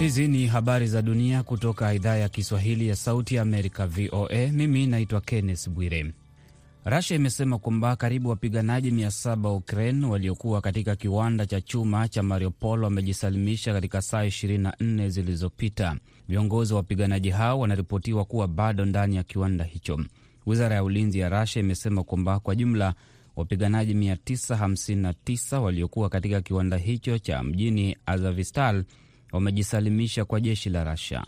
Hizi ni habari za dunia kutoka idhaa ya Kiswahili ya Sauti ya Amerika, VOA. Mimi naitwa Kenneth Bwire. Rasia imesema kwamba karibu wapiganaji 700 wa Ukraine waliokuwa katika kiwanda cha chuma cha Mariupol wamejisalimisha katika saa 24 zilizopita. Viongozi wa wapiganaji hao wanaripotiwa kuwa bado ndani ya kiwanda hicho. Wizara ya ulinzi ya Rasia imesema kwamba kwa jumla wapiganaji 959 waliokuwa katika kiwanda hicho cha mjini Azavistal wamejisalimisha kwa jeshi la Rasia.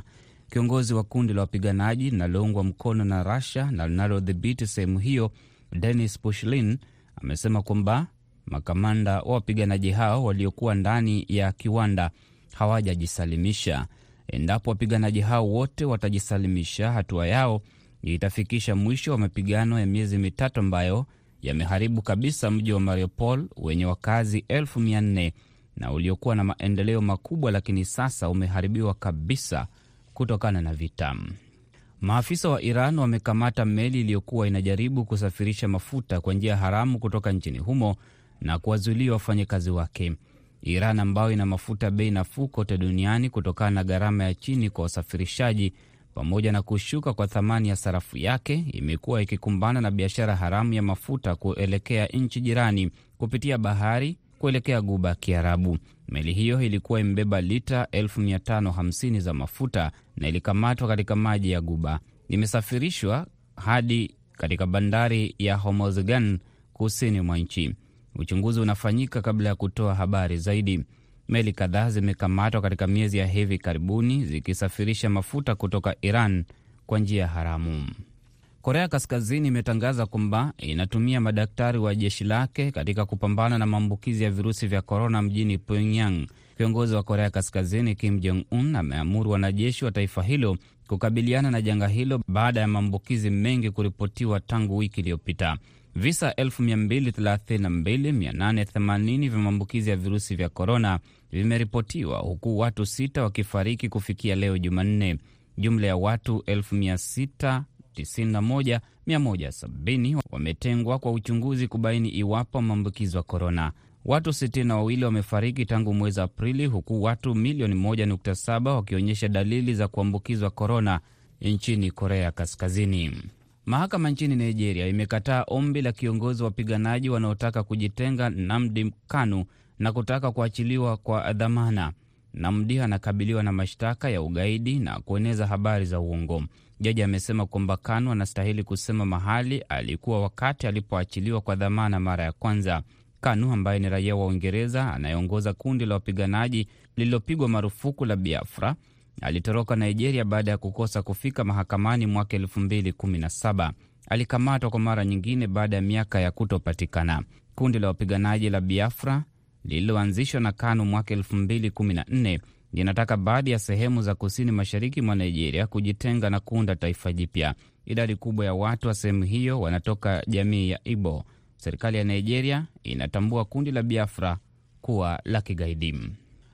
Kiongozi wa kundi la wapiganaji linaloungwa mkono na Rasia na linalodhibiti sehemu hiyo, Denis Pushlin, amesema kwamba makamanda wa wapiganaji hao waliokuwa ndani ya kiwanda hawajajisalimisha. Endapo wapiganaji hao wote watajisalimisha, hatua yao itafikisha mwisho wa mapigano ya miezi mitatu ambayo yameharibu kabisa mji wa Mariupol wenye wakazi elfu mia nne na uliokuwa na maendeleo makubwa, lakini sasa umeharibiwa kabisa kutokana na vita. Maafisa wa Iran wamekamata meli iliyokuwa inajaribu kusafirisha mafuta kwa njia haramu kutoka nchini humo na kuwazuilia wafanyakazi wake. Iran ambayo ina mafuta bei nafuu kote duniani kutokana na gharama ya chini kwa usafirishaji pamoja na kushuka kwa thamani ya sarafu yake, imekuwa ikikumbana na biashara haramu ya mafuta kuelekea nchi jirani kupitia bahari kuelekea Guba ya Kiarabu. Meli hiyo ilikuwa imebeba lita 1550 za mafuta na ilikamatwa katika maji ya Guba. Imesafirishwa hadi katika bandari ya Hormozgan kusini mwa nchi. Uchunguzi unafanyika kabla ya kutoa habari zaidi. Meli kadhaa zimekamatwa katika miezi ya hivi karibuni zikisafirisha mafuta kutoka Iran kwa njia haramu. Korea Kaskazini imetangaza kwamba inatumia madaktari wa jeshi lake katika kupambana na maambukizi ya virusi vya korona mjini Pyongyang. Kiongozi wa Korea Kaskazini Kim Jong Un ameamuru wanajeshi wa taifa hilo kukabiliana na janga hilo baada ya maambukizi mengi kuripotiwa tangu wiki iliyopita. Visa 232880 vya maambukizi ya virusi vya korona vimeripotiwa huku watu sita wakifariki kufikia leo Jumanne. Jumla ya watu 69170 wametengwa kwa uchunguzi kubaini iwapo wameambukizwa korona. Watu 62 wamefariki tangu mwezi Aprili, huku watu milioni 1.7 wakionyesha dalili za kuambukizwa korona nchini Korea Kaskazini. Mahakama nchini Nigeria imekataa ombi la kiongozi wa wapiganaji wanaotaka kujitenga Namdi Kanu na kutaka kuachiliwa kwa dhamana. Namdi anakabiliwa na mashtaka ya ugaidi na kueneza habari za uongo. Jaji amesema kwamba Kanu anastahili kusema mahali alikuwa wakati alipoachiliwa kwa dhamana mara ya kwanza. Kanu ambaye ni raia wa Uingereza anayeongoza kundi la wapiganaji lililopigwa marufuku la Biafra alitoroka Nigeria baada ya kukosa kufika mahakamani mwaka 2017. Alikamatwa kwa mara nyingine baada ya miaka ya kutopatikana. Kundi la wapiganaji la Biafra lililoanzishwa na Kanu mwaka 2014 linataka baadhi ya sehemu za kusini mashariki mwa Nigeria kujitenga na kuunda taifa jipya. Idadi kubwa ya watu wa sehemu hiyo wanatoka jamii ya Ibo. Serikali ya Nigeria inatambua kundi la Biafra kuwa la kigaidi.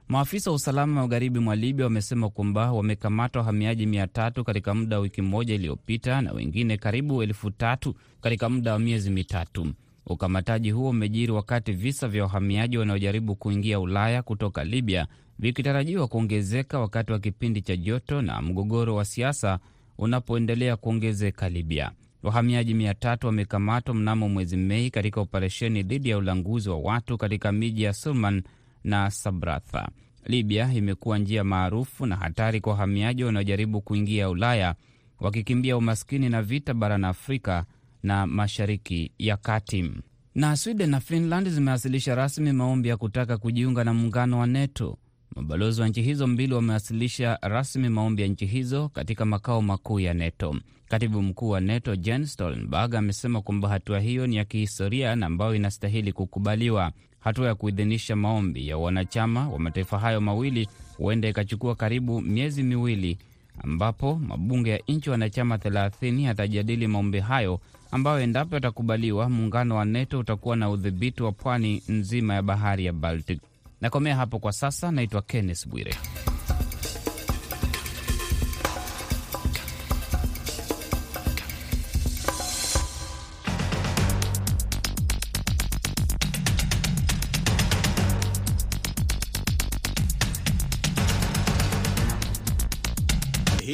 Maafisa wa usalama magharibi mwa Libya wamesema kwamba wamekamata wahamiaji mia tatu katika muda wa wiki moja iliyopita na wengine karibu elfu tatu katika muda wa miezi mitatu. Ukamataji huo umejiri wakati visa vya wahamiaji wanaojaribu kuingia Ulaya kutoka Libya vikitarajiwa kuongezeka wakati wa kipindi cha joto na mgogoro wa siasa unapoendelea kuongezeka Libya. Wahamiaji mia tatu wamekamatwa mnamo mwezi Mei katika operesheni dhidi ya ulanguzi wa watu katika miji ya Sulman na Sabratha. Libya imekuwa njia maarufu na hatari kwa wahamiaji wanaojaribu kuingia Ulaya wakikimbia umaskini na vita barani Afrika na Mashariki ya Kati. Na Sweden na Finland zimewasilisha rasmi maombi ya kutaka kujiunga na muungano wa NATO. Mabalozi wa nchi hizo mbili wamewasilisha rasmi maombi ya nchi hizo katika makao makuu ya NATO. Katibu mkuu wa NATO Jens Stoltenberg amesema kwamba hatua hiyo ni ya kihistoria na ambayo inastahili kukubaliwa. Hatua ya kuidhinisha maombi ya wanachama wa mataifa hayo mawili huenda ikachukua karibu miezi miwili, ambapo mabunge ya nchi wanachama 30 yatajadili maombi hayo, ambayo endapo yatakubaliwa, muungano wa NATO utakuwa na udhibiti wa pwani nzima ya bahari ya Baltic. Nakomea hapo kwa sasa. Naitwa Kenneth Bwire.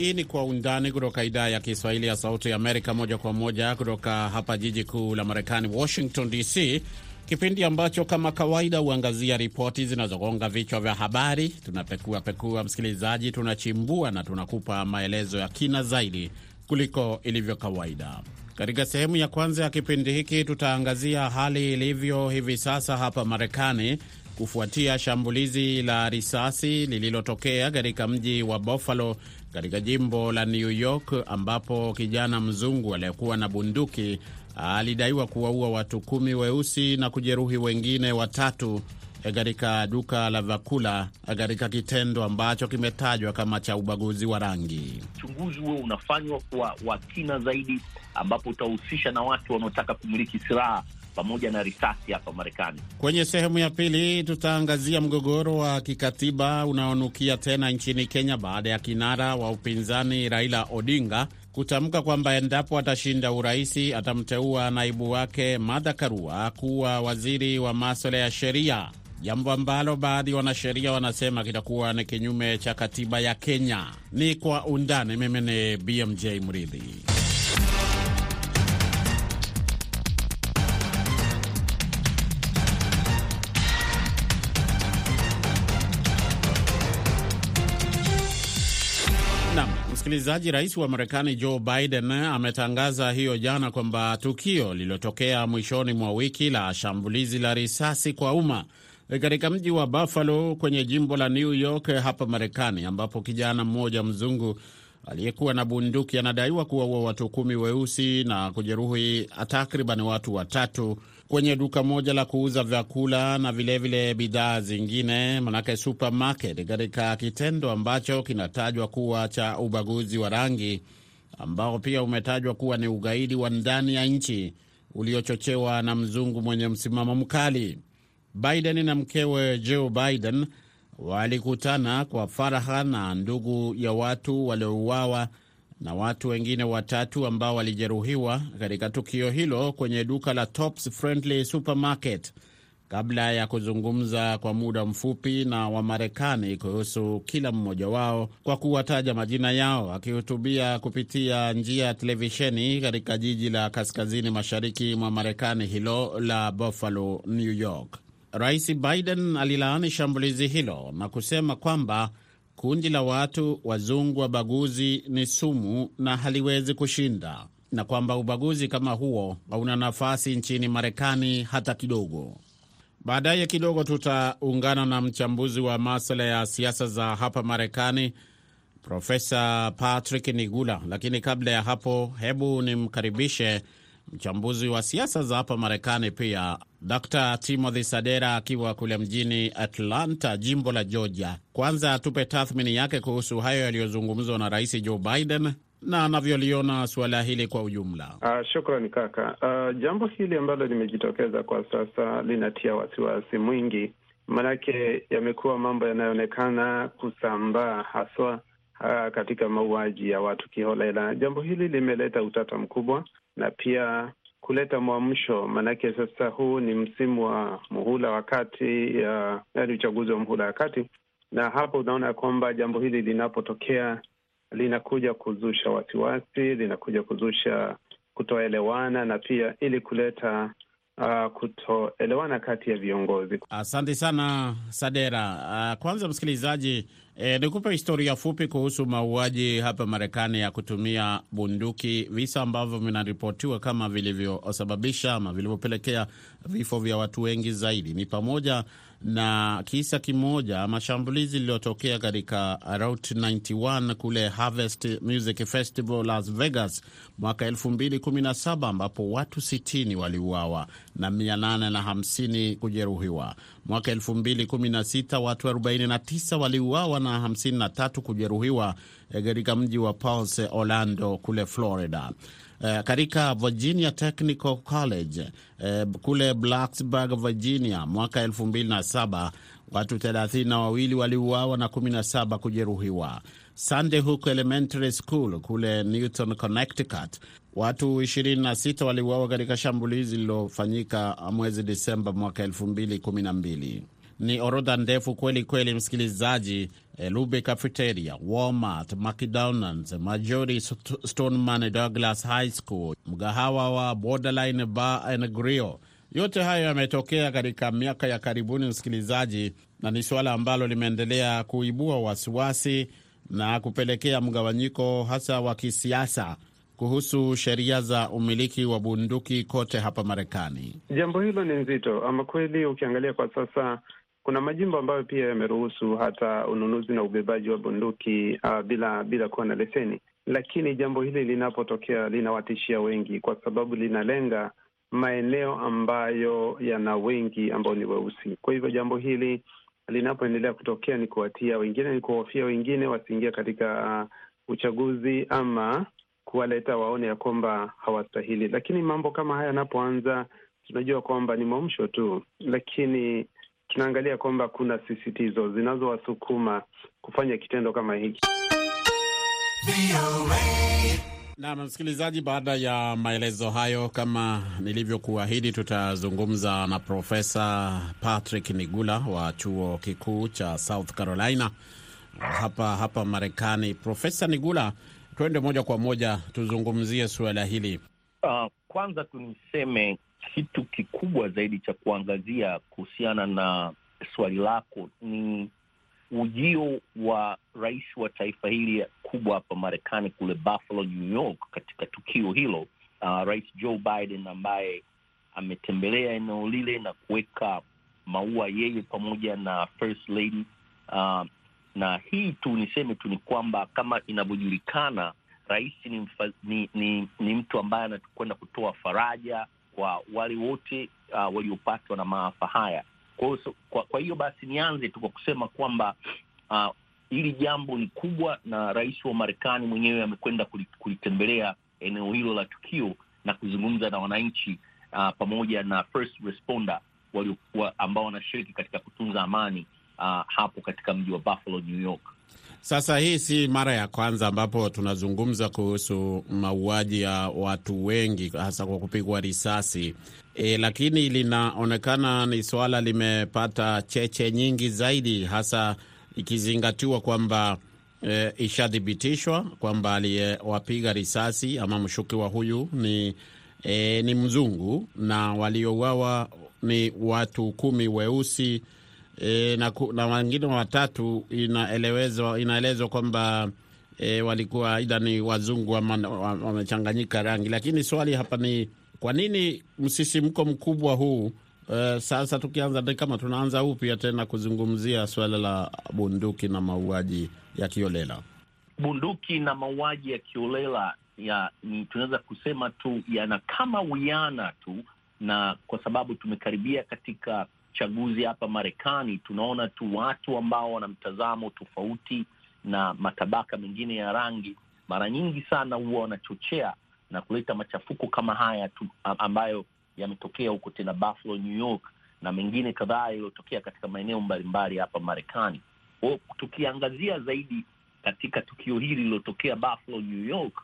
Hii ni Kwa Undani kutoka idhaa ya Kiswahili ya Sauti ya Amerika, moja kwa moja kutoka hapa jiji kuu la Marekani, Washington DC, kipindi ambacho kama kawaida huangazia ripoti zinazogonga vichwa vya habari. Tunapekua pekua, msikilizaji, tunachimbua na tunakupa maelezo ya kina zaidi kuliko ilivyo kawaida. Katika sehemu ya kwanza ya kipindi hiki tutaangazia hali ilivyo hivi sasa hapa Marekani kufuatia shambulizi la risasi lililotokea katika mji wa Buffalo katika jimbo la New York ambapo kijana mzungu aliyekuwa na bunduki alidaiwa kuwaua watu kumi weusi na kujeruhi wengine watatu katika duka la vyakula katika kitendo ambacho kimetajwa kama cha ubaguzi wa rangi. Uchunguzi huo unafanywa kwa wakina zaidi, ambapo utahusisha na watu wanaotaka kumiliki silaha pamoja na risasi hapa Marekani. Kwenye sehemu ya pili tutaangazia mgogoro wa kikatiba unaonukia tena nchini Kenya baada ya kinara wa upinzani Raila Odinga kutamka kwamba endapo atashinda uraisi atamteua naibu wake Martha Karua kuwa waziri wa maswala ya sheria, jambo ambalo baadhi ya wanasheria wanasema kitakuwa ni kinyume cha katiba ya Kenya. Ni kwa undani. Mimi ni BMJ Mridhi. Msikilizaji, rais wa Marekani Joe Biden ametangaza hiyo jana kwamba tukio lililotokea mwishoni mwa wiki la shambulizi la risasi kwa umma katika mji wa Buffalo kwenye jimbo la New York hapa Marekani, ambapo kijana mmoja mzungu aliyekuwa na bunduki anadaiwa kuwaua watu kumi weusi na kujeruhi takriban watu watatu kwenye duka moja la kuuza vyakula na vilevile bidhaa zingine, manake supermarket, katika kitendo ambacho kinatajwa kuwa cha ubaguzi wa rangi ambao pia umetajwa kuwa ni ugaidi wa ndani ya nchi uliochochewa na mzungu mwenye msimamo mkali. Biden na mkewe Joe Biden walikutana kwa faraha na ndugu ya watu waliouawa na watu wengine watatu ambao walijeruhiwa katika tukio hilo kwenye duka la Tops Friendly Supermarket kabla ya kuzungumza kwa muda mfupi na Wamarekani kuhusu kila mmoja wao kwa kuwataja majina yao. Akihutubia kupitia njia ya televisheni katika jiji la kaskazini mashariki mwa Marekani hilo la Buffalo, New York, Rais Biden alilaani shambulizi hilo na kusema kwamba kundi la watu wazungu wabaguzi ni sumu na haliwezi kushinda, na kwamba ubaguzi kama huo hauna nafasi nchini Marekani hata kidogo. Baadaye kidogo tutaungana na mchambuzi wa masuala ya siasa za hapa Marekani, Profesa Patrick Nigula, lakini kabla ya hapo, hebu nimkaribishe mchambuzi wa siasa za hapa Marekani pia Dr Timothy Sadera akiwa kule mjini Atlanta, jimbo la Georgia. Kwanza atupe tathmini yake kuhusu hayo yaliyozungumzwa na Rais Joe Biden na anavyoliona suala hili kwa ujumla. Uh, shukrani kaka. Uh, jambo hili ambalo limejitokeza kwa sasa linatia wasiwasi mwingi, maanake yamekuwa mambo yanayoonekana kusambaa haswa uh, katika mauaji ya watu kiholela. Jambo hili limeleta utata mkubwa na pia kuleta mwamsho, maanake sasa huu ni msimu wa muhula wa kati, yaani uchaguzi wa muhula wa kati, na hapo unaona kwamba jambo hili linapotokea linakuja kuzusha wasiwasi, linakuja kuzusha kutoelewana na pia ili kuleta uh, kutoelewana kati ya viongozi. Asante sana Sadera. Uh, kwanza msikilizaji, E, nikupe historia fupi kuhusu mauaji hapa Marekani ya kutumia bunduki, visa ambavyo vinaripotiwa kama vilivyosababisha ama vilivyopelekea vifo vya watu wengi zaidi. Ni pamoja na kisa kimoja, mashambulizi lililotokea katika Route 91 kule Harvest Music Festival Las Vegas mwaka 2017 ambapo watu 60 waliuawa na 850 kujeruhiwa. Mwaka 2016 watu 49 waliuawa na 53 kujeruhiwa katika mji wa Pulse, Orlando kule Florida. Uh, katika Virginia Technical College uh, kule Blacksburg, Virginia mwaka 2007 watu thelathini na wawili waliuawa na 17 kujeruhiwa. Sandy Hook Elementary School kule Newton, Connecticut watu 26 waliuawa katika shambulizi lililofanyika mwezi Disemba mwaka 2012. ni orodha ndefu kweli kweli, msikilizaji. E, Lube Cafeteria, Walmart, McDonald's, Majori Stoneman Douglas High School, mgahawa wa Borderline Bar and Grill. Yote hayo yametokea katika miaka ya karibuni, msikilizaji, na ni suala ambalo limeendelea kuibua wasiwasi na kupelekea mgawanyiko hasa wa kisiasa kuhusu sheria za umiliki wa bunduki kote hapa Marekani. Jambo hilo ni nzito ama kweli. Ukiangalia kwa sasa, kuna majimbo ambayo pia yameruhusu hata ununuzi na ubebaji wa bunduki uh, bila bila kuwa na leseni, lakini jambo hili linapotokea linawatishia wengi, kwa sababu linalenga maeneo ambayo yana wengi ambao ni weusi. Kwa hivyo jambo hili linapoendelea kutokea ni kuwatia wengine, ni kuwahofia wengine wasiingia katika uh, uchaguzi ama kuwaleta waone ya kwamba hawastahili. Lakini mambo kama haya yanapoanza, tunajua kwamba ni mwamsho tu, lakini tunaangalia kwamba kuna sisitizo zinazowasukuma kufanya kitendo kama hiki. Nam msikilizaji, baada ya maelezo hayo, kama nilivyokuahidi, tutazungumza na Profesa Patrick Nigula wa chuo kikuu cha South Carolina hapa hapa Marekani. Profesa Nigula, twende moja kwa moja tuzungumzie suala hili. Uh, kwanza tuniseme kitu kikubwa zaidi cha kuangazia kuhusiana na swali lako ni ujio wa rais wa taifa hili kubwa hapa Marekani kule Buffalo, New York. Katika tukio hilo uh, Rais Joe Biden ambaye ametembelea eneo lile na kuweka maua yeye pamoja na First Lady uh, na hii tu niseme tu ni kwamba kama inavyojulikana rais ni, ni, ni, ni mtu ambaye anakwenda kutoa faraja kwa wale wote uh, waliopatwa na maafa haya. Kwa kwa, kwa hiyo basi nianze tu kwa kusema kwamba uh, hili jambo ni kubwa, na rais wa Marekani mwenyewe amekwenda kulitembelea eneo hilo la tukio na kuzungumza na wananchi uh, pamoja na first responder ambao wanashiriki katika kutunza amani uh, hapo katika mji wa Buffalo, New York. Sasa hii si mara ya kwanza ambapo tunazungumza kuhusu mauaji ya watu wengi hasa kwa kupigwa risasi e, lakini linaonekana ni suala limepata cheche nyingi zaidi, hasa ikizingatiwa kwamba e, ishathibitishwa kwamba aliyewapiga risasi ama mshukiwa huyu ni, e, ni mzungu na waliouawa ni watu kumi weusi E, na, na wengine watatu inaelezwa kwamba e, walikuwa aidha ni wazungu wamechanganyika rangi, lakini swali hapa ni kwa nini msisimko mkubwa huu? Uh, sasa tukianza kama tunaanza upya tena kuzungumzia suala la bunduki na mauaji ya kiolela. Bunduki na mauaji ya kiolela ya ni tunaweza kusema tu yana kama wiana tu, na kwa sababu tumekaribia katika chaguzi hapa Marekani, tunaona tu watu ambao wana mtazamo tofauti na matabaka mengine ya rangi, mara nyingi sana huwa wanachochea na kuleta machafuko kama haya tu ambayo yametokea huko tena Buffalo, New York na mengine kadhaa yaliyotokea katika maeneo mbalimbali hapa Marekani. Tukiangazia zaidi katika tukio hili lililotokea Buffalo, New York,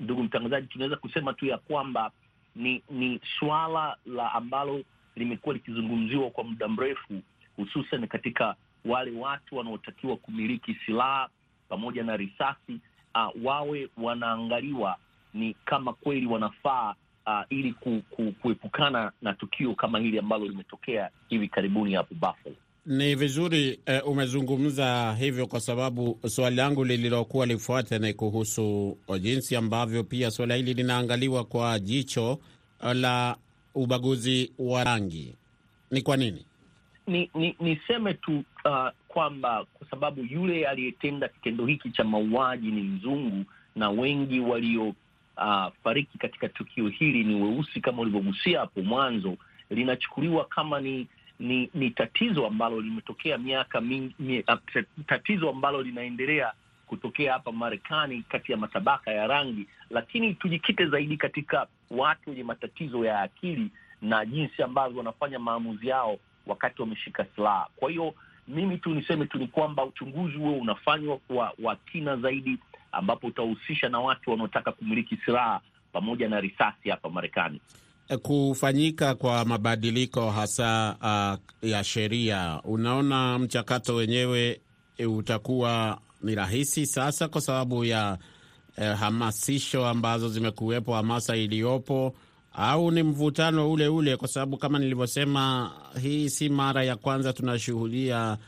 ndugu mtangazaji, tunaweza kusema tu ya kwamba ni ni swala la ambalo limekuwa likizungumziwa kwa muda mrefu, hususan katika wale watu wanaotakiwa kumiliki silaha pamoja na risasi uh, wawe wanaangaliwa ni kama kweli wanafaa uh, ili ku, ku, kuepukana na tukio kama hili ambalo limetokea hivi karibuni hapo Buffalo. Ni vizuri eh, umezungumza hivyo kwa sababu swali langu lililokuwa lifuate ni kuhusu jinsi ambavyo pia suala hili linaangaliwa kwa jicho la ubaguzi wa rangi. Ni kwa nini? Ni niseme ni tu uh, kwamba kwa sababu yule aliyetenda kitendo hiki cha mauaji ni mzungu na wengi waliofariki uh, katika tukio hili ni weusi, kama ulivyogusia hapo mwanzo, linachukuliwa kama ni ni, ni tatizo ambalo limetokea miaka mingi, mi, tatizo ambalo linaendelea kutokea hapa Marekani kati ya matabaka ya rangi, lakini tujikite zaidi katika watu wenye matatizo ya akili na jinsi ambavyo wanafanya maamuzi yao wakati wameshika silaha. Kwa hiyo mimi tu niseme tu ni kwamba uchunguzi huo unafanywa wa, wa kina zaidi, ambapo utahusisha na watu wanaotaka kumiliki silaha pamoja na risasi hapa Marekani. kufanyika kwa mabadiliko hasa uh, ya sheria, unaona mchakato wenyewe utakuwa ni rahisi sasa kwa sababu ya eh, hamasisho ambazo zimekuwepo, hamasa iliyopo, au ni mvutano ule ule? Kwa sababu kama nilivyosema, hii si mara ya kwanza tunashuhudia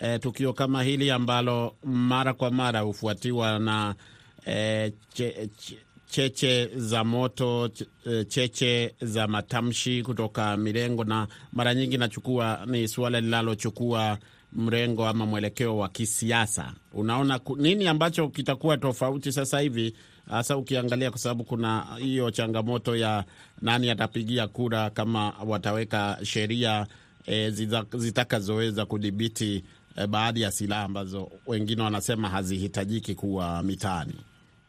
eh, tukio kama hili ambalo mara kwa mara hufuatiwa na eh, che, che, cheche za moto, cheche za matamshi kutoka mirengo, na mara nyingi nachukua ni suala linalochukua mrengo ama mwelekeo wa kisiasa. Unaona nini ambacho kitakuwa tofauti sasa hivi, hasa ukiangalia, kwa sababu kuna hiyo changamoto ya nani atapigia kura kama wataweka sheria e, zitakazoweza kudhibiti e, baadhi ya silaha ambazo wengine wanasema hazihitajiki kuwa mitaani.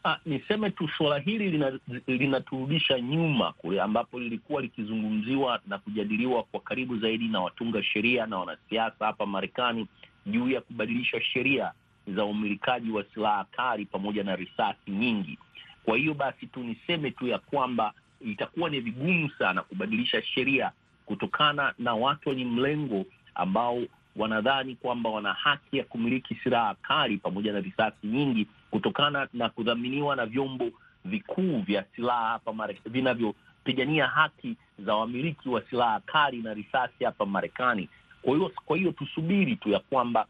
Ah, niseme tu suala hili linaturudisha lina nyuma kule ambapo lilikuwa likizungumziwa na kujadiliwa kwa karibu zaidi na watunga sheria na wanasiasa hapa Marekani juu ya kubadilisha sheria za umilikaji wa silaha kali pamoja na risasi nyingi. Kwa hiyo basi tu niseme tu ya kwamba itakuwa ni vigumu sana kubadilisha sheria kutokana na watu wenye mlengo ambao wanadhani kwamba wana haki ya kumiliki silaha kali pamoja na risasi nyingi kutokana na kudhaminiwa na vyombo vikuu vya silaha hapa vinavyopigania haki za wamiliki wa silaha kali na risasi hapa Marekani. Kwa hiyo kwa hiyo tusubiri tu ya kwamba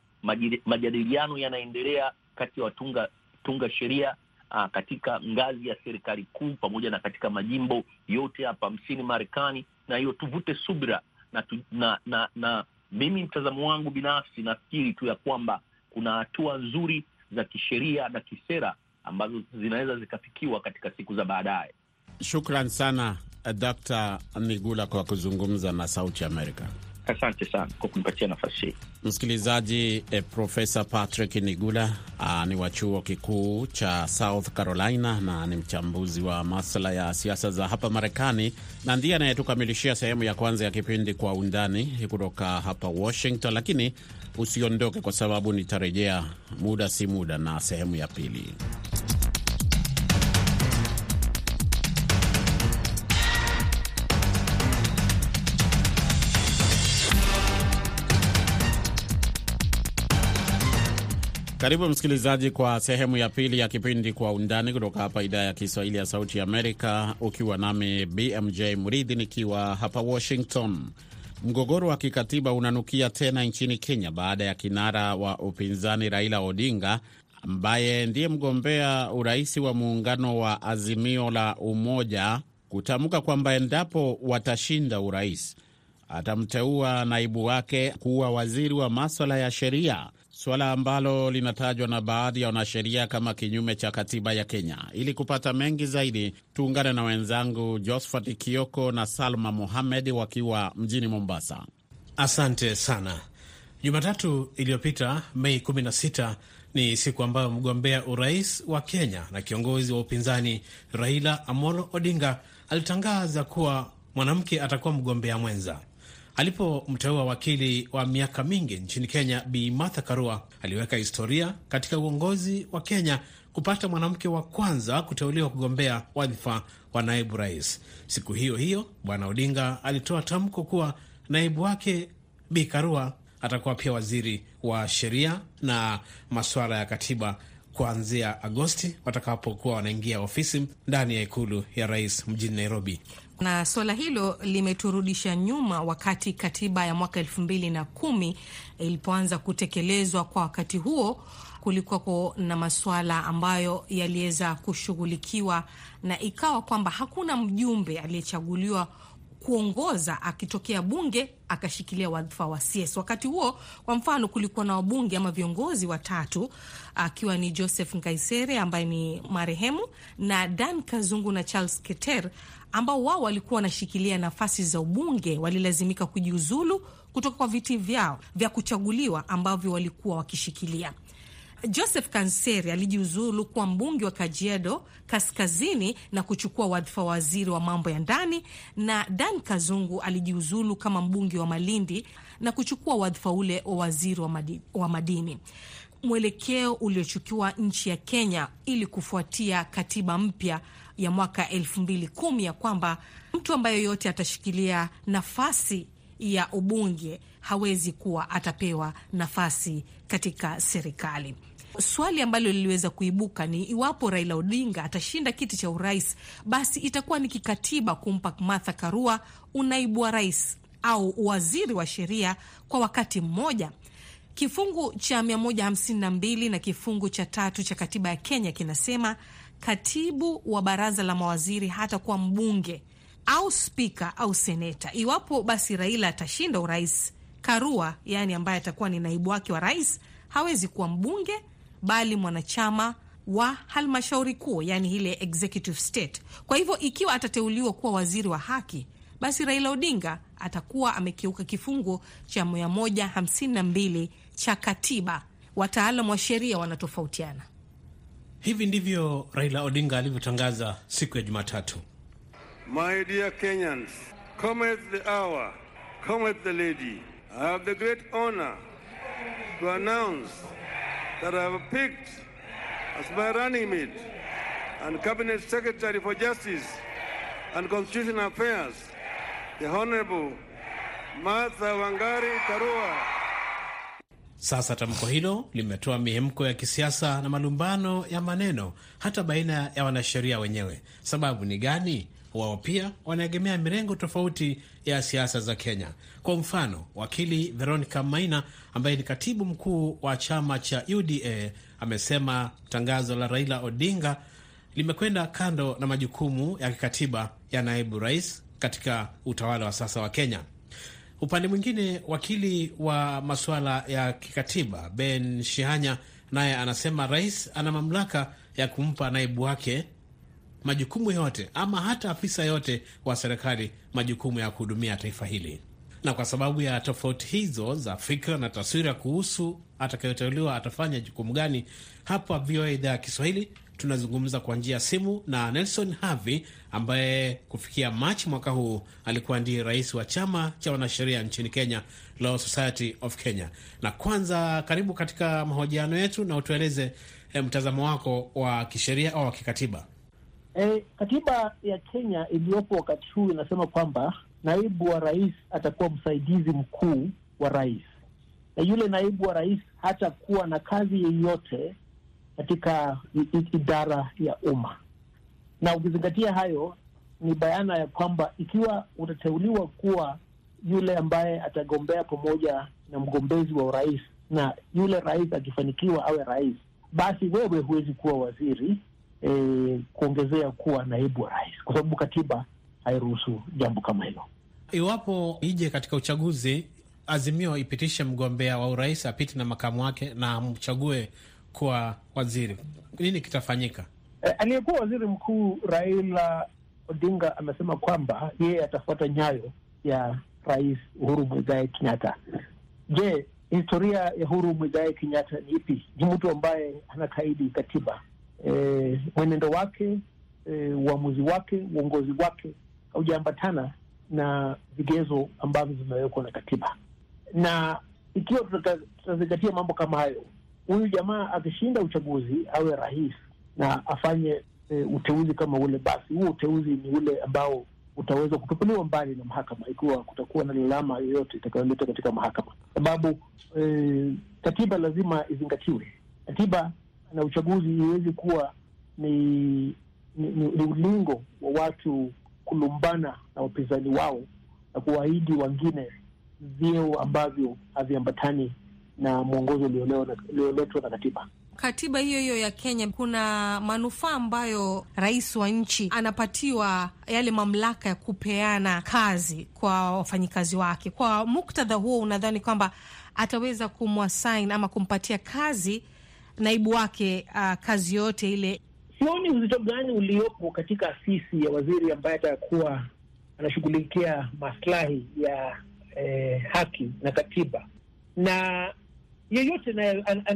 majadiliano yanaendelea kati ya watunga tunga sheria uh, katika ngazi ya serikali kuu pamoja na katika majimbo yote hapa msini Marekani, na hiyo tuvute subira na, tu, na, na, na mimi mtazamo wangu binafsi nafikiri tu ya kwamba kuna hatua nzuri za kisheria na kisera ambazo zinaweza zikafikiwa katika siku za baadaye. Shukran sana Dr. Nigula kwa kuzungumza na Sauti Amerika. Asante sana kwa kunipatia nafasi hii. Msikilizaji, eh, Profesa Patrick Nigula ah, ni wa chuo kikuu cha South Carolina na ni mchambuzi wa masuala ya siasa za hapa Marekani, na ndiye anayetukamilishia sehemu ya kwanza ya kipindi Kwa Undani kutoka hapa Washington. Lakini usiondoke, kwa sababu nitarejea muda si muda na sehemu ya pili. Karibu msikilizaji, kwa sehemu ya pili ya kipindi Kwa Undani kutoka hapa idhaa ya Kiswahili ya Sauti ya Amerika, ukiwa nami BMJ Mridhi nikiwa hapa Washington. Mgogoro wa kikatiba unanukia tena nchini Kenya baada ya kinara wa upinzani Raila Odinga ambaye ndiye mgombea urais wa muungano wa Azimio la Umoja kutamka kwamba endapo watashinda urais atamteua naibu wake kuwa waziri wa maswala ya sheria, suala ambalo linatajwa na baadhi ya wanasheria kama kinyume cha katiba ya Kenya. Ili kupata mengi zaidi, tuungane na wenzangu Josphat Kioko na Salma Mohamed wakiwa mjini Mombasa. Asante sana. Jumatatu iliyopita Mei 16 ni siku ambayo mgombea urais wa Kenya na kiongozi wa upinzani Raila Amolo Odinga alitangaza kuwa mwanamke atakuwa mgombea mwenza alipomteua wakili wa miaka mingi nchini Kenya Bi Martha Karua. Aliweka historia katika uongozi wa Kenya kupata mwanamke wa kwanza kuteuliwa kugombea wadhifa wa naibu rais. Siku hiyo hiyo Bwana Odinga alitoa tamko kuwa naibu wake Bi Karua atakuwa pia waziri wa sheria na masuala ya katiba kuanzia Agosti watakapokuwa wanaingia ofisi ndani ya ikulu ya rais mjini Nairobi na suala hilo limeturudisha nyuma wakati katiba ya mwaka elfu mbili na kumi ilipoanza kutekelezwa. Kwa wakati huo kulikuwako na masuala ambayo yaliweza kushughulikiwa na ikawa kwamba hakuna mjumbe aliyechaguliwa kuongoza akitokea bunge akashikilia wadhifa wa CS. Wakati huo, kwa mfano, kulikuwa na wabunge ama viongozi watatu, akiwa ni Joseph Nkaisere ambaye ni marehemu na Dan Kazungu na Charles Keter ambao wao walikuwa wanashikilia nafasi za ubunge, walilazimika kujiuzulu kutoka kwa viti vyao vya kuchaguliwa ambavyo walikuwa wakishikilia. Joseph Kanseri alijiuzulu kuwa mbunge wa Kajiado Kaskazini na kuchukua wadhifa wa waziri wa mambo ya ndani, na Dan Kazungu alijiuzulu kama mbunge wa Malindi na kuchukua wadhifa ule wa waziri wa madini, wa madini. mwelekeo uliochukiwa nchi ya Kenya ili kufuatia katiba mpya ya mwaka elfu mbili kumi ya kwamba mtu ambaye yoyote atashikilia nafasi ya ubunge hawezi kuwa atapewa nafasi katika serikali. Swali ambalo liliweza kuibuka ni iwapo Raila Odinga atashinda kiti cha urais, basi itakuwa ni kikatiba kumpa Martha Karua unaibu wa rais au waziri wa sheria kwa wakati mmoja. Kifungu cha 152 na kifungu cha tatu cha katiba ya Kenya kinasema katibu wa baraza la mawaziri hatakuwa mbunge au spika au seneta. Iwapo basi Raila atashinda urais, Karua yaani ambaye atakuwa ni naibu wake wa rais hawezi kuwa mbunge bali mwanachama wa halmashauri kuu, yani ile executive state. Kwa hivyo ikiwa atateuliwa kuwa waziri wa haki, basi Raila Odinga atakuwa amekiuka kifungu cha 152 cha katiba. Wataalam wa sheria wanatofautiana. Hivi ndivyo Raila Odinga alivyotangaza siku ya Jumatatu. My dear Kenyans, cometh the hour, cometh the lady. I have the great honor to announce that I have picked as my running mate and Cabinet Secretary for Justice and Constitutional Affairs the Honorable Martha Wangari Karua. Sasa tamko hilo limetoa mihemko ya kisiasa na malumbano ya maneno hata baina ya wanasheria wenyewe. Sababu ni gani? Wao pia wanaegemea mirengo tofauti ya siasa za Kenya. Kwa mfano, wakili Veronica Maina ambaye ni katibu mkuu wa chama cha UDA amesema tangazo la Raila Odinga limekwenda kando na majukumu ya kikatiba ya naibu rais katika utawala wa sasa wa Kenya. Upande mwingine, wakili wa masuala ya kikatiba Ben Shihanya naye anasema rais ana mamlaka ya kumpa naibu wake majukumu yote ama hata afisa yote wa serikali majukumu ya kuhudumia taifa hili. Na kwa sababu ya tofauti hizo za fikra na taswira kuhusu atakayoteuliwa atafanya jukumu gani, hapa VOA idhaa ya Kiswahili tunazungumza kwa njia ya simu na Nelson Havi ambaye kufikia Machi mwaka huu alikuwa ndiye rais wa chama cha wanasheria nchini Kenya, Law Society of Kenya. Na kwanza, karibu katika mahojiano yetu na utueleze eh, mtazamo wako wa kisheria au wa kikatiba. E, katiba ya Kenya iliyopo wakati huu inasema kwamba naibu wa rais atakuwa msaidizi mkuu wa rais, na yule naibu wa rais hatakuwa na kazi yeyote katika idara ya umma. Na ukizingatia hayo, ni bayana ya kwamba ikiwa utateuliwa kuwa yule ambaye atagombea pamoja na mgombezi wa urais, na yule rais akifanikiwa awe rais, basi wewe huwezi kuwa waziri E, kuongezea kuwa naibu wa rais kwa sababu katiba hairuhusu jambo kama hilo. Iwapo ije katika uchaguzi, Azimio ipitishe mgombea wa urais apite na makamu wake na amchague kuwa waziri, nini kitafanyika? E, aliyekuwa waziri mkuu Raila Odinga amesema kwamba yeye atafuata nyayo ya rais Uhuru Muigai Kenyatta. Je, historia ya Uhuru Muigai Kenyatta ni ipi? Ni mtu ambaye anakaidi katiba. E, mwenendo wake eh, uamuzi wake, uongozi wake haujaambatana na vigezo ambavyo vimewekwa na katiba. Na ikiwa tutazingatia mambo kama hayo, huyu jamaa akishinda uchaguzi awe rais na afanye e, uteuzi kama ule, basi huo uteuzi ni ule ambao utaweza kutupiliwa mbali na mahakama ikiwa kutakuwa na lalama yoyote itakayoletwa katika mahakama, sababu e, katiba lazima izingatiwe. Katiba na uchaguzi iwezi kuwa ni, ni, ni, ni ulingo wa watu kulumbana na wapinzani wao na kuwaahidi wengine vyeo ambavyo haviambatani na mwongozo ulioletwa na katiba. Katiba hiyo hiyo ya Kenya kuna manufaa ambayo rais wa nchi anapatiwa yale mamlaka ya kupeana kazi kwa wafanyikazi wake. Kwa muktadha huo, unadhani kwamba ataweza kumwasain ama kumpatia kazi naibu wake uh, kazi yote ile? Sioni uzito gani uliopo katika afisi ya waziri ambaye atakuwa anashughulikia maslahi ya eh, haki na katiba, na yeyote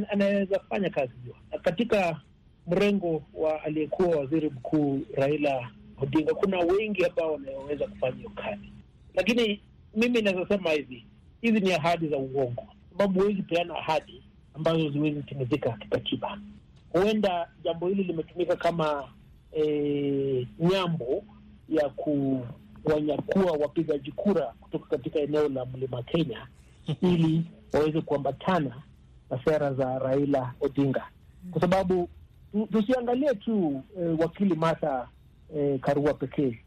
anaweza fanya kazi hiyo. Katika mrengo wa aliyekuwa waziri mkuu Raila Odinga kuna wengi ambao wanaweza kufanya hiyo kazi, lakini mimi naweza sema hivi, hizi ni ahadi za uongo, sababu huwezi peana ahadi ambazo ziwezi timizika kikatiba. Huenda jambo hili limetumika kama e, nyambo ya kuwanyakua wapigaji kura kutoka katika eneo la mlima Kenya ili waweze kuambatana na sera za Raila Odinga, kwa sababu tusiangalie tu e, wakili Martha e, Karua pekee.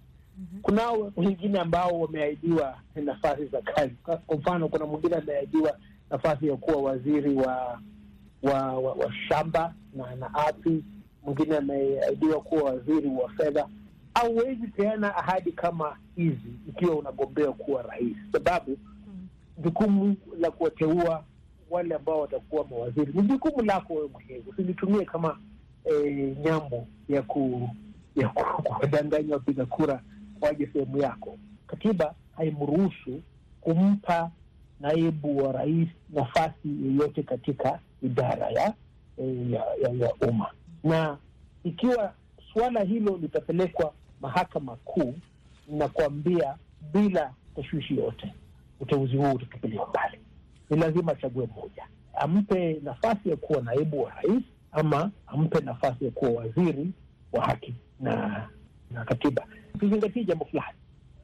Kunao wengine ambao wameahidiwa nafasi za kazi. Kwa mfano, kuna mwingine ameahidiwa nafasi ya kuwa waziri wa wa, wa, wa shamba na, na ardhi. Mwingine ameahidiwa kuwa waziri wa fedha. Hauwezi peana ahadi kama hizi ikiwa unagombea kuwa rais, sababu jukumu la kuwateua wale ambao watakuwa mawaziri ni jukumu lako wewe mwenyewe. Usilitumie kama eh, nyambo ya ku ya kuwadanganya wapiga kura waje sehemu yako. Katiba haimruhusu kumpa naibu wa rais nafasi yoyote katika idara ya ya, ya, ya umma, na ikiwa suala hilo litapelekwa mahakama kuu, nakuambia bila tashwishi yote, uteuzi huo utatupiliwa mbali. Ni lazima achague mmoja, ampe nafasi ya kuwa naibu wa rais ama ampe nafasi ya kuwa waziri wa haki na na katiba. Tuzingatie jambo fulani.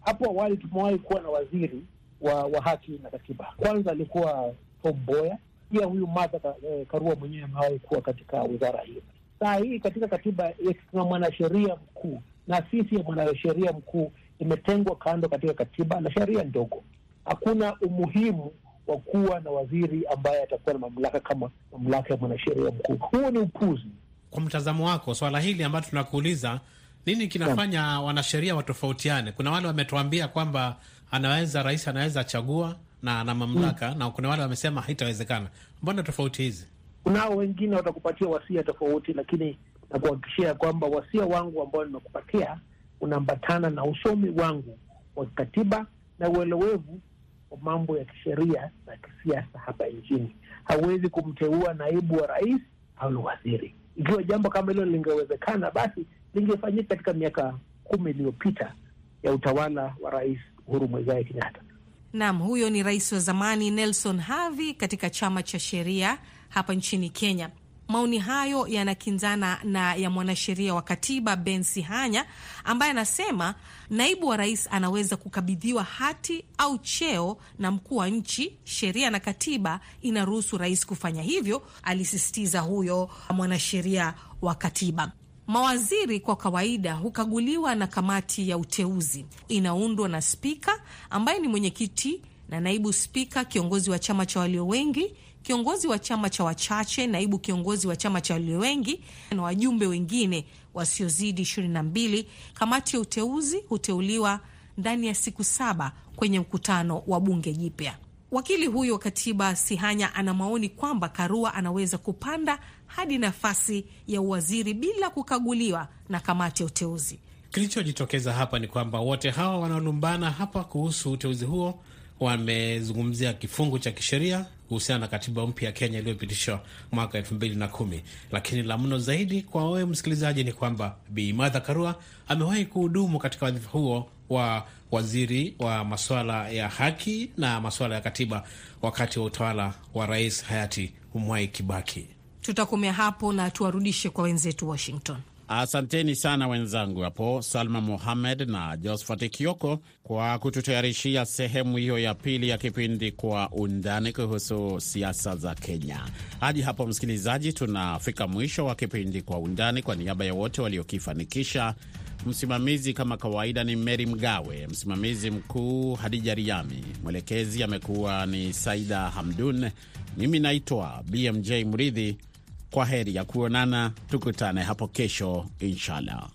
Hapo awali tumewahi kuwa na waziri wa, wa haki na katiba. Kwanza alikuwa Tom Mboya, pia huyu Martha eh, Karua mwenyewe amewahi kuwa katika wizara hiyo. Saa hii katika katiba tuna mwanasheria mkuu, na afisi ya mwanasheria mkuu imetengwa kando katika katiba na sheria ndogo. Hakuna umuhimu wa kuwa na waziri ambaye atakuwa na mamlaka kama mamlaka ya mwanasheria mkuu. Huo ni upuzi. Kwa mtazamo wako, swala hili ambalo tunakuuliza, nini kinafanya wanasheria watofautiane? Kuna wale wametuambia kwamba anaweza rais anaweza chagua na ana mamlaka mm, na kuna wale wamesema haitawezekana. Mbona tofauti hizi? Kunao wengine watakupatia wasia tofauti, lakini nakuhakikishia kwamba wasia wangu ambao nimekupatia unaambatana na usomi wangu wa kikatiba na uelewevu wa mambo ya kisheria na kisiasa hapa nchini. Hawezi kumteua naibu wa rais au waziri. Ikiwa jambo kama hilo lingewezekana, basi lingefanyika katika miaka kumi iliyopita ya utawala wa Rais Uhuru Muigai Kenyatta. Naam, huyo ni rais wa zamani Nelson Havi katika chama cha sheria hapa nchini Kenya. Maoni hayo yanakinzana na ya mwanasheria wa katiba Ben Sihanya ambaye anasema naibu wa rais anaweza kukabidhiwa hati au cheo na mkuu wa nchi. Sheria na katiba inaruhusu rais kufanya hivyo, alisisitiza huyo mwanasheria wa katiba. Mawaziri kwa kawaida hukaguliwa na kamati ya uteuzi, inaundwa na spika ambaye ni mwenyekiti na naibu spika, kiongozi wa chama cha walio wengi kiongozi wa chama cha wachache, naibu kiongozi wa chama cha walio wengi na wajumbe wengine wasiozidi ishirini na mbili. Kamati ya uteuzi huteuliwa ndani ya siku saba kwenye mkutano wa bunge jipya. Wakili huyo wa katiba Sihanya ana maoni kwamba Karua anaweza kupanda hadi nafasi ya uwaziri bila kukaguliwa na kamati ya uteuzi. Kilichojitokeza hapa ni kwamba wote hawa wanaolumbana hapa kuhusu uteuzi huo wamezungumzia kifungu cha kisheria kuhusiana na katiba mpya ya Kenya iliyopitishwa mwaka elfu mbili na kumi. Lakini la mno zaidi kwa wewe msikilizaji ni kwamba Bi Martha Karua amewahi kuhudumu katika wadhifa huo wa waziri wa masuala ya haki na masuala ya katiba wakati wa utawala wa rais hayati Mwai Kibaki. Tutakomea hapo na tuwarudishe kwa wenzetu Washington. Asanteni sana wenzangu hapo Salma Mohamed na Josphat Kioko kwa kututayarishia sehemu hiyo ya pili ya kipindi Kwa Undani kuhusu siasa za Kenya. Hadi hapo, msikilizaji, tunafika mwisho wa kipindi Kwa Undani. Kwa niaba ya wote waliokifanikisha, msimamizi kama kawaida ni Meri Mgawe, msimamizi mkuu Hadija Riami, mwelekezi amekuwa ni Saida Hamdun, mimi naitwa BMJ Mridhi. Kwa heri ya kuonana, tukutane hapo kesho inshallah.